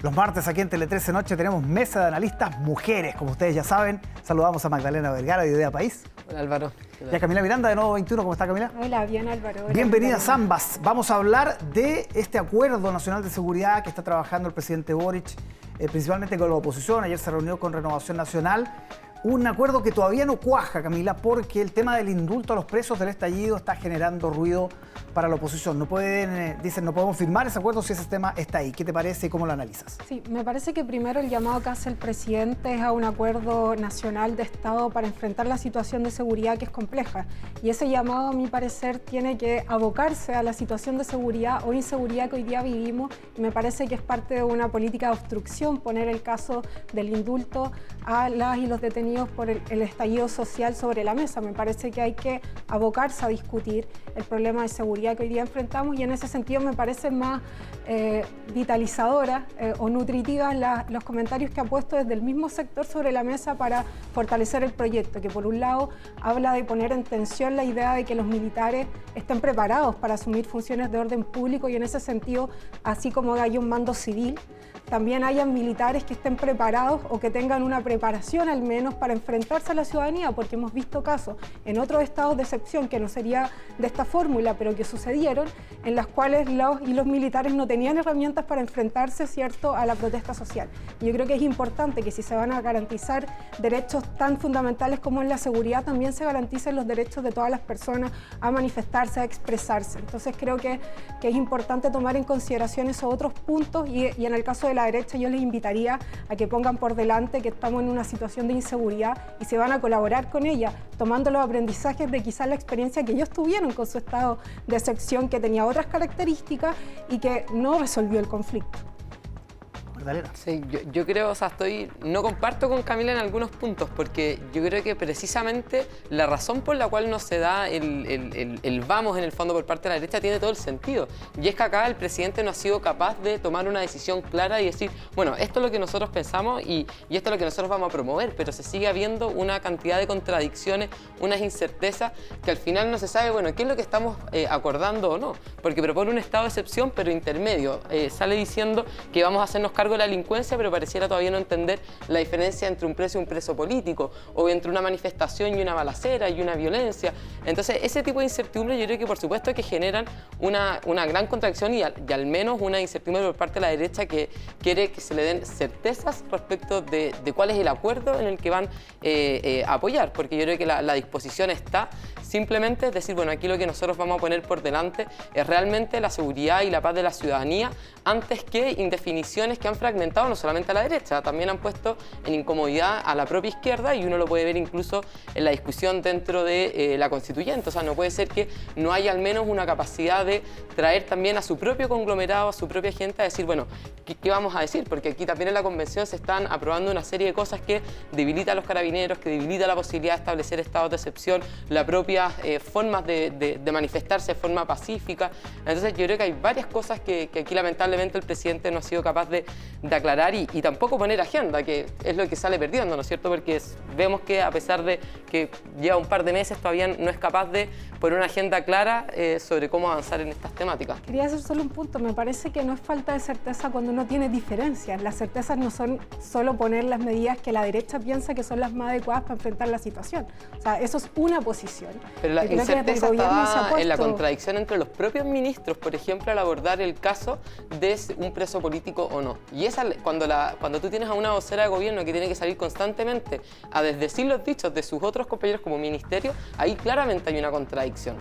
Los martes aquí en Tele 13 Noche tenemos mesa de analistas mujeres, como ustedes ya saben. Saludamos a Magdalena Vergara de Idea País. Hola Álvaro. Y a Camila Miranda de Nuevo 21. ¿Cómo está Camila? Hola, bien Álvaro. Bienvenidas ambas. Vamos a hablar de este acuerdo nacional de seguridad que está trabajando el presidente Boric, eh, principalmente con la oposición. Ayer se reunió con Renovación Nacional. Un acuerdo que todavía no cuaja, Camila, porque el tema del indulto a los presos del estallido está generando ruido para la oposición. No pueden, eh, dicen, no podemos firmar ese acuerdo si ese tema está ahí. ¿Qué te parece y cómo lo analizas? Sí, me parece que primero el llamado que hace el presidente es a un acuerdo nacional de Estado para enfrentar la situación de seguridad que es compleja. Y ese llamado, a mi parecer, tiene que abocarse a la situación de seguridad o inseguridad que hoy día vivimos. Y me parece que es parte de una política de obstrucción poner el caso del indulto a las y los detenidos por el, el estallido social sobre la mesa. Me parece que hay que abocarse a discutir el problema de seguridad que hoy día enfrentamos y en ese sentido me parece más eh, vitalizadora eh, o nutritiva los comentarios que ha puesto desde el mismo sector sobre la mesa para fortalecer el proyecto, que por un lado habla de poner en tensión la idea de que los militares estén preparados para asumir funciones de orden público y en ese sentido, así como hay un mando civil, también hayan militares que estén preparados o que tengan una preparación al menos para enfrentarse a la ciudadanía, porque hemos visto casos en otros estados de excepción que no sería de esta fórmula, pero que sucedieron, en las cuales los y los militares no tenían herramientas para enfrentarse, ¿cierto?, a la protesta social. yo creo que es importante que si se van a garantizar derechos tan fundamentales como en la seguridad, también se garanticen los derechos de todas las personas a manifestarse, a expresarse. Entonces creo que, que es importante tomar en consideración esos otros puntos y en el caso de la derecha yo les invitaría a que pongan por delante que estamos en una situación de inseguridad y se van a colaborar con ella, tomando los aprendizajes de quizás la experiencia que ellos tuvieron con su estado de excepción que tenía otras características y que no resolvió el conflicto. Sí, yo, creo, o sea, estoy, no comparto con Camila en algunos puntos, porque yo creo que precisamente la razón por la cual no se da el, vamos en el fondo por parte de la derecha tiene todo el sentido. Y es que acá el presidente no ha sido capaz de tomar una decisión clara y decir, bueno, esto es lo que nosotros pensamos y, esto es lo que nosotros vamos a promover, pero se sigue habiendo una cantidad de contradicciones, unas incertezas que al final no se sabe, bueno, qué es lo que estamos eh, acordando o no, porque propone un estado de excepción, pero intermedio. Eh, sale diciendo que vamos a hacernos cargo la delincuencia, pero pareciera todavía no entender la diferencia entre un preso y un preso político, o entre una manifestación y una balacera y una violencia. Entonces, ese tipo de incertidumbre yo creo que por supuesto que generan una, una gran contradicción y al, menos una incertidumbre por parte de la derecha que quiere que se le den certezas respecto de, cuál es el acuerdo en el que van eh, eh, a apoyar, porque yo creo que la disposición está simplemente decir, bueno, aquí lo que nosotros vamos a poner por delante es realmente la seguridad y la paz de la ciudadanía antes que indefiniciones que han fragmentado no solamente a la derecha, también han puesto en incomodidad a la propia izquierda y uno lo puede ver incluso en la discusión dentro de eh, la constituyente. O sea, no puede ser que no haya al menos una capacidad de traer también a su propio conglomerado, a su propia gente a decir, bueno, ¿qué, vamos a decir? Porque aquí también en la convención se están aprobando una serie de cosas que debilitan a los carabineros, que debilita la posibilidad de establecer estados de excepción, la propia eh, formas de, manifestarse de forma pacífica. Entonces yo creo que hay varias cosas que, que aquí lamentablemente el presidente no ha sido capaz de, de aclarar y, tampoco poner agenda, que es lo que sale perdiendo, ¿no es cierto? Porque vemos que a pesar de que lleva un par de meses todavía no es capaz de poner una agenda clara eh, sobre cómo avanzar en estas temáticas. Quería hacer solo un punto, me parece que no es falta de certeza cuando uno tiene diferencias. Las certezas no son solo poner las medidas que la derecha piensa que son las más adecuadas para enfrentar la situación. O sea, eso es una posición. Pero la incerteza está en la contradicción entre los propios ministros, por ejemplo, al abordar el caso de un preso político o no. Y esa, cuando, la, cuando tú tienes a una vocera de gobierno que tiene que salir constantemente a desdecir los dichos de sus otros compañeros como ministerio, ahí claramente hay una contradicción.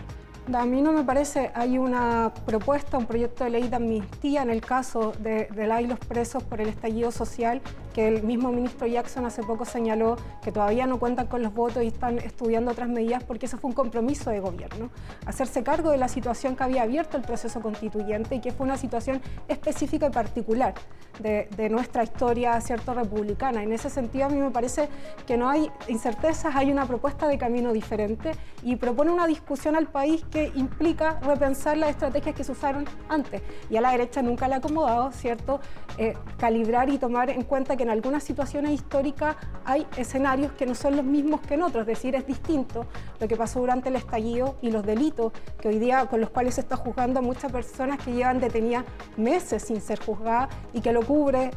A mí no me parece, hay una propuesta, un proyecto de ley de amnistía en el caso de, de la y los presos por el estallido social, que el mismo ministro Jackson hace poco señaló que todavía no cuentan con los votos y están estudiando otras medidas porque eso fue un compromiso de gobierno, hacerse cargo de la situación que había abierto el proceso constituyente y que fue una situación específica y particular de, de nuestra historia cierto republicana. En ese sentido a mí me parece que no hay incertezas, hay una propuesta de camino diferente y propone una discusión al país que implica repensar las estrategias que se usaron antes. Y a la derecha nunca le ha acomodado, ¿cierto?, eh, calibrar y tomar en cuenta que en algunas situaciones históricas hay escenarios que no son los mismos que en otros, es decir, es distinto lo que pasó durante el estallido y los delitos que hoy día con los cuales se está juzgando a muchas personas que llevan detenidas meses sin ser juzgadas y que lo cubre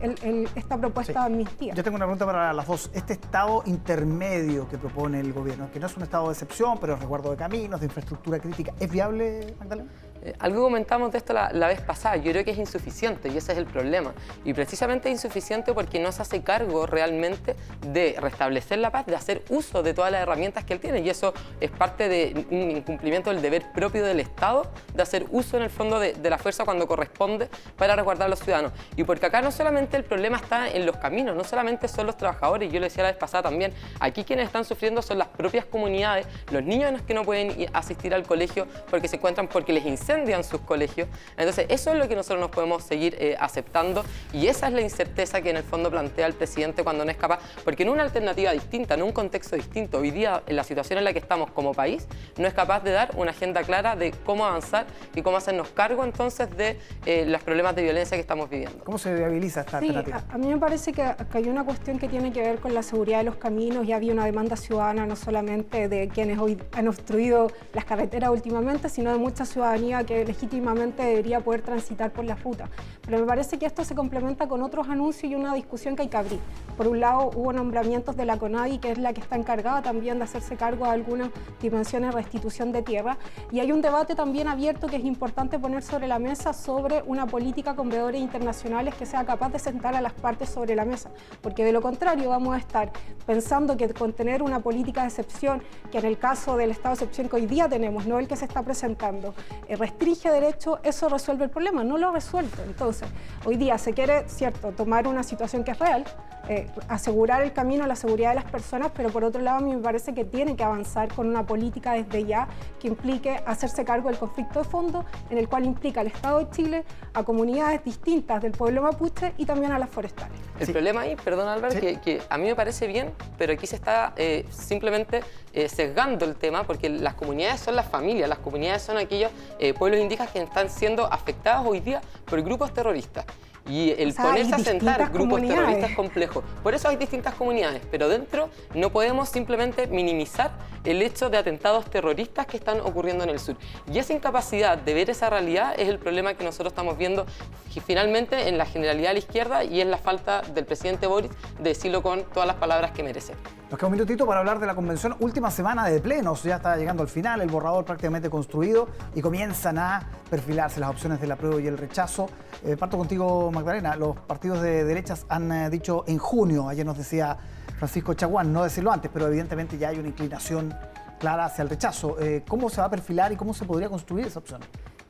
esta propuesta de amnistía. Yo tengo una pregunta para las dos. Este estado intermedio que propone el gobierno, que no es un estado de excepción, pero es resguardo de caminos, de infraestructura crítica, ¿es viable, Magdalena? Eh, algo comentamos de esto la, vez pasada, yo creo que es insuficiente y ese es el problema. Y precisamente es insuficiente porque no se hace cargo realmente de restablecer la paz, de hacer uso de todas las herramientas que él tiene. Y eso es parte de un incumplimiento del deber propio del Estado de hacer uso en el fondo de, la fuerza cuando corresponde para resguardar a los ciudadanos. Y porque acá no solamente el problema está en los caminos, no solamente son los trabajadores, yo lo decía la vez pasada también, aquí quienes están sufriendo son las propias comunidades, los niños que no pueden asistir al colegio porque se encuentran porque les incendian sus colegios. Entonces, eso es lo que nosotros nos podemos seguir eh, aceptando y esa es la incerteza que en el fondo plantea el presidente cuando no es capaz, porque en una alternativa distinta, en un contexto distinto, hoy día en la situación en la que estamos como país, no es capaz de dar una agenda clara de cómo avanzar y cómo hacernos cargo entonces de eh, los problemas de violencia que estamos viviendo. ¿Cómo se viabiliza esta alternativa? A, mí me parece que, que, hay una cuestión que tiene que ver con la seguridad de los caminos y había una demanda ciudadana no solamente de quienes hoy han obstruido las carreteras últimamente, sino de mucha ciudadanía que legítimamente debería poder transitar por la ruta. Pero me parece que esto se complementa con otros anuncios y una discusión que hay que abrir. Por un lado, hubo nombramientos de la CONADI, que es la que está encargada también de hacerse cargo de algunas dimensiones de restitución de tierra, y hay un debate también abierto que es importante poner sobre la mesa sobre una política con veedores internacionales que sea capaz de sentar a las partes sobre la mesa, porque de lo contrario vamos a estar pensando que con tener una política de excepción, que en el caso del estado de excepción que hoy día tenemos, no el que se está presentando, eh, restringe derecho, eso resuelve el problema, no lo resuelve. Entonces, hoy día se quiere, cierto, tomar una situación que es real, eh, asegurar el camino, la seguridad de las personas, pero por otro lado a mí me parece que tiene que avanzar con una política desde ya que implique hacerse cargo del conflicto de fondo, en el cual implica al Estado de Chile, a comunidades distintas del pueblo mapuche y también a las forestales. El problema ahí, perdón Álvaro, que, a mí me parece bien, pero aquí se está eh, simplemente eh, sesgando el tema, porque las comunidades son las familias, las comunidades son aquellos pueblos indígenas que están siendo afectados hoy día por grupos terroristas. Y el ponerse a sentar grupos terroristas complejos. Por eso hay distintas comunidades, pero dentro no podemos simplemente minimizar el hecho de atentados terroristas que están ocurriendo en el sur. Y esa incapacidad de ver esa realidad es el problema que nosotros estamos viendo finalmente en la generalidad de la izquierda y es la falta del presidente Boris de decirlo con todas las palabras que merece. Nos queda un minutito para hablar de la convención. Última semana de plenos, ya está llegando al final, el borrador prácticamente construido y comienzan a perfilarse las opciones del apruebo y el rechazo. Eh, parto contigo, Magdalena. Los partidos de derechas han eh, dicho en junio, ayer nos decía Francisco Chaguán, no decirlo antes, pero evidentemente ya hay una inclinación clara hacia el rechazo. Eh, ¿Cómo se va a perfilar y cómo se podría construir esa opción?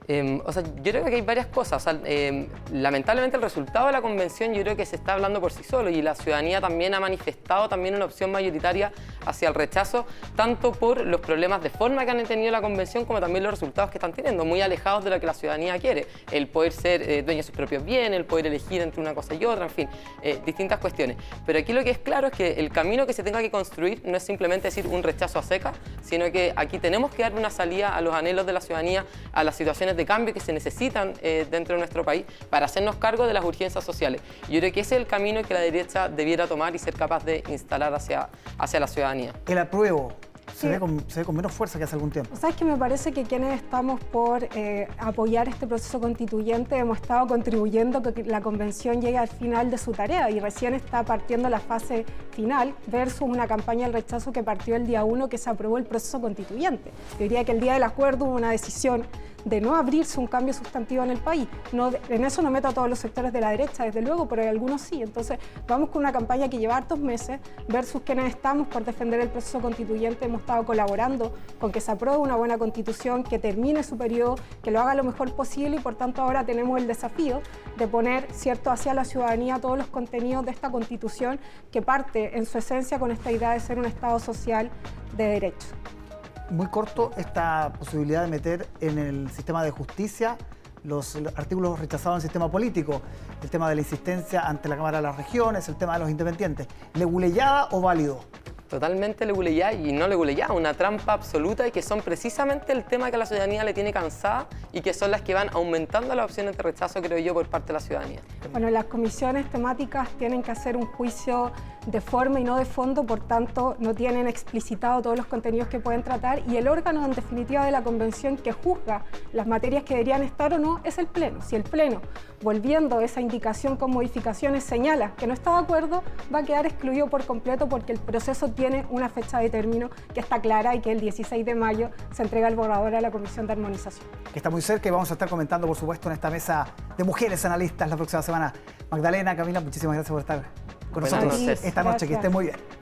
Em, o sea, yo creo que hay varias cosas. Em, lamentablemente el resultado de la convención yo creo que se está hablando por sí solo y la ciudadanía también ha manifestado también una opción mayoritaria hacia el rechazo, tanto por los problemas de forma que han tenido la convención como también los resultados que están teniendo, muy alejados de lo que la ciudadanía quiere. El poder ser eh, dueño de sus propios bienes, el poder elegir entre una cosa y otra, en fin, eh, distintas cuestiones. Pero aquí lo que es claro es que el camino que se tenga que construir no es simplemente decir un rechazo a seca, sino que aquí tenemos que dar una salida a los anhelos de la ciudadanía, a las situaciones de cambio que se necesitan eh, dentro de nuestro país para hacernos cargo de las urgencias sociales. Yo creo que ese es el camino que la derecha debiera tomar y ser capaz de instalar hacia, hacia la ciudadanía. El apruebo se, ve con, menos fuerza que hace algún tiempo. ¿Sabes que me parece que quienes estamos por eh, apoyar este proceso constituyente hemos estado contribuyendo a que la convención llegue al final de su tarea y recién está partiendo la fase final versus una campaña del rechazo que partió el día 1 que se aprobó el proceso constituyente. Yo diría que el día del acuerdo hubo una decisión de no abrirse un cambio sustantivo en el país. En eso no meto a todos los sectores de la derecha, desde luego, pero hay algunos sí. Entonces, vamos con una campaña que lleva hartos meses versus quienes estamos por defender el proceso constituyente. Hemos estado colaborando con que se apruebe una buena constitución, que termine su periodo, que lo haga lo mejor posible y por tanto ahora tenemos el desafío de poner cierto hacia la ciudadanía todos los contenidos de esta constitución que parte en su esencia con esta idea de ser un Estado social de derecho muy corto esta posibilidad de meter en el sistema de justicia los artículos rechazados en el sistema político, el tema de la insistencia ante la Cámara de las Regiones, el tema de los independientes. ¿Leguleyada o válido? Totalmente leguleyá y no leguleyá, una trampa absoluta y que son precisamente el tema que la ciudadanía le tiene cansada y que son las que van aumentando las opciones de rechazo, creo yo, por parte de la ciudadanía. Bueno, las comisiones temáticas tienen que hacer un juicio de forma y no de fondo, por tanto no tienen explicitado todos los contenidos que pueden tratar y el órgano en definitiva de la convención que juzga las materias que deberían estar o no es el Pleno. Si el Pleno, volviendo esa indicación con modificaciones, señala que no está de acuerdo, va a quedar excluido por completo porque el proceso tiene una fecha de término que está clara y que el 16 de mayo se entrega el borrador a la Comisión de Armonización. Que está muy cerca y vamos a estar comentando, por supuesto, en esta mesa de mujeres analistas la próxima semana. Magdalena, Camila, muchísimas gracias por estar con nosotros esta noche. Que esté muy bien.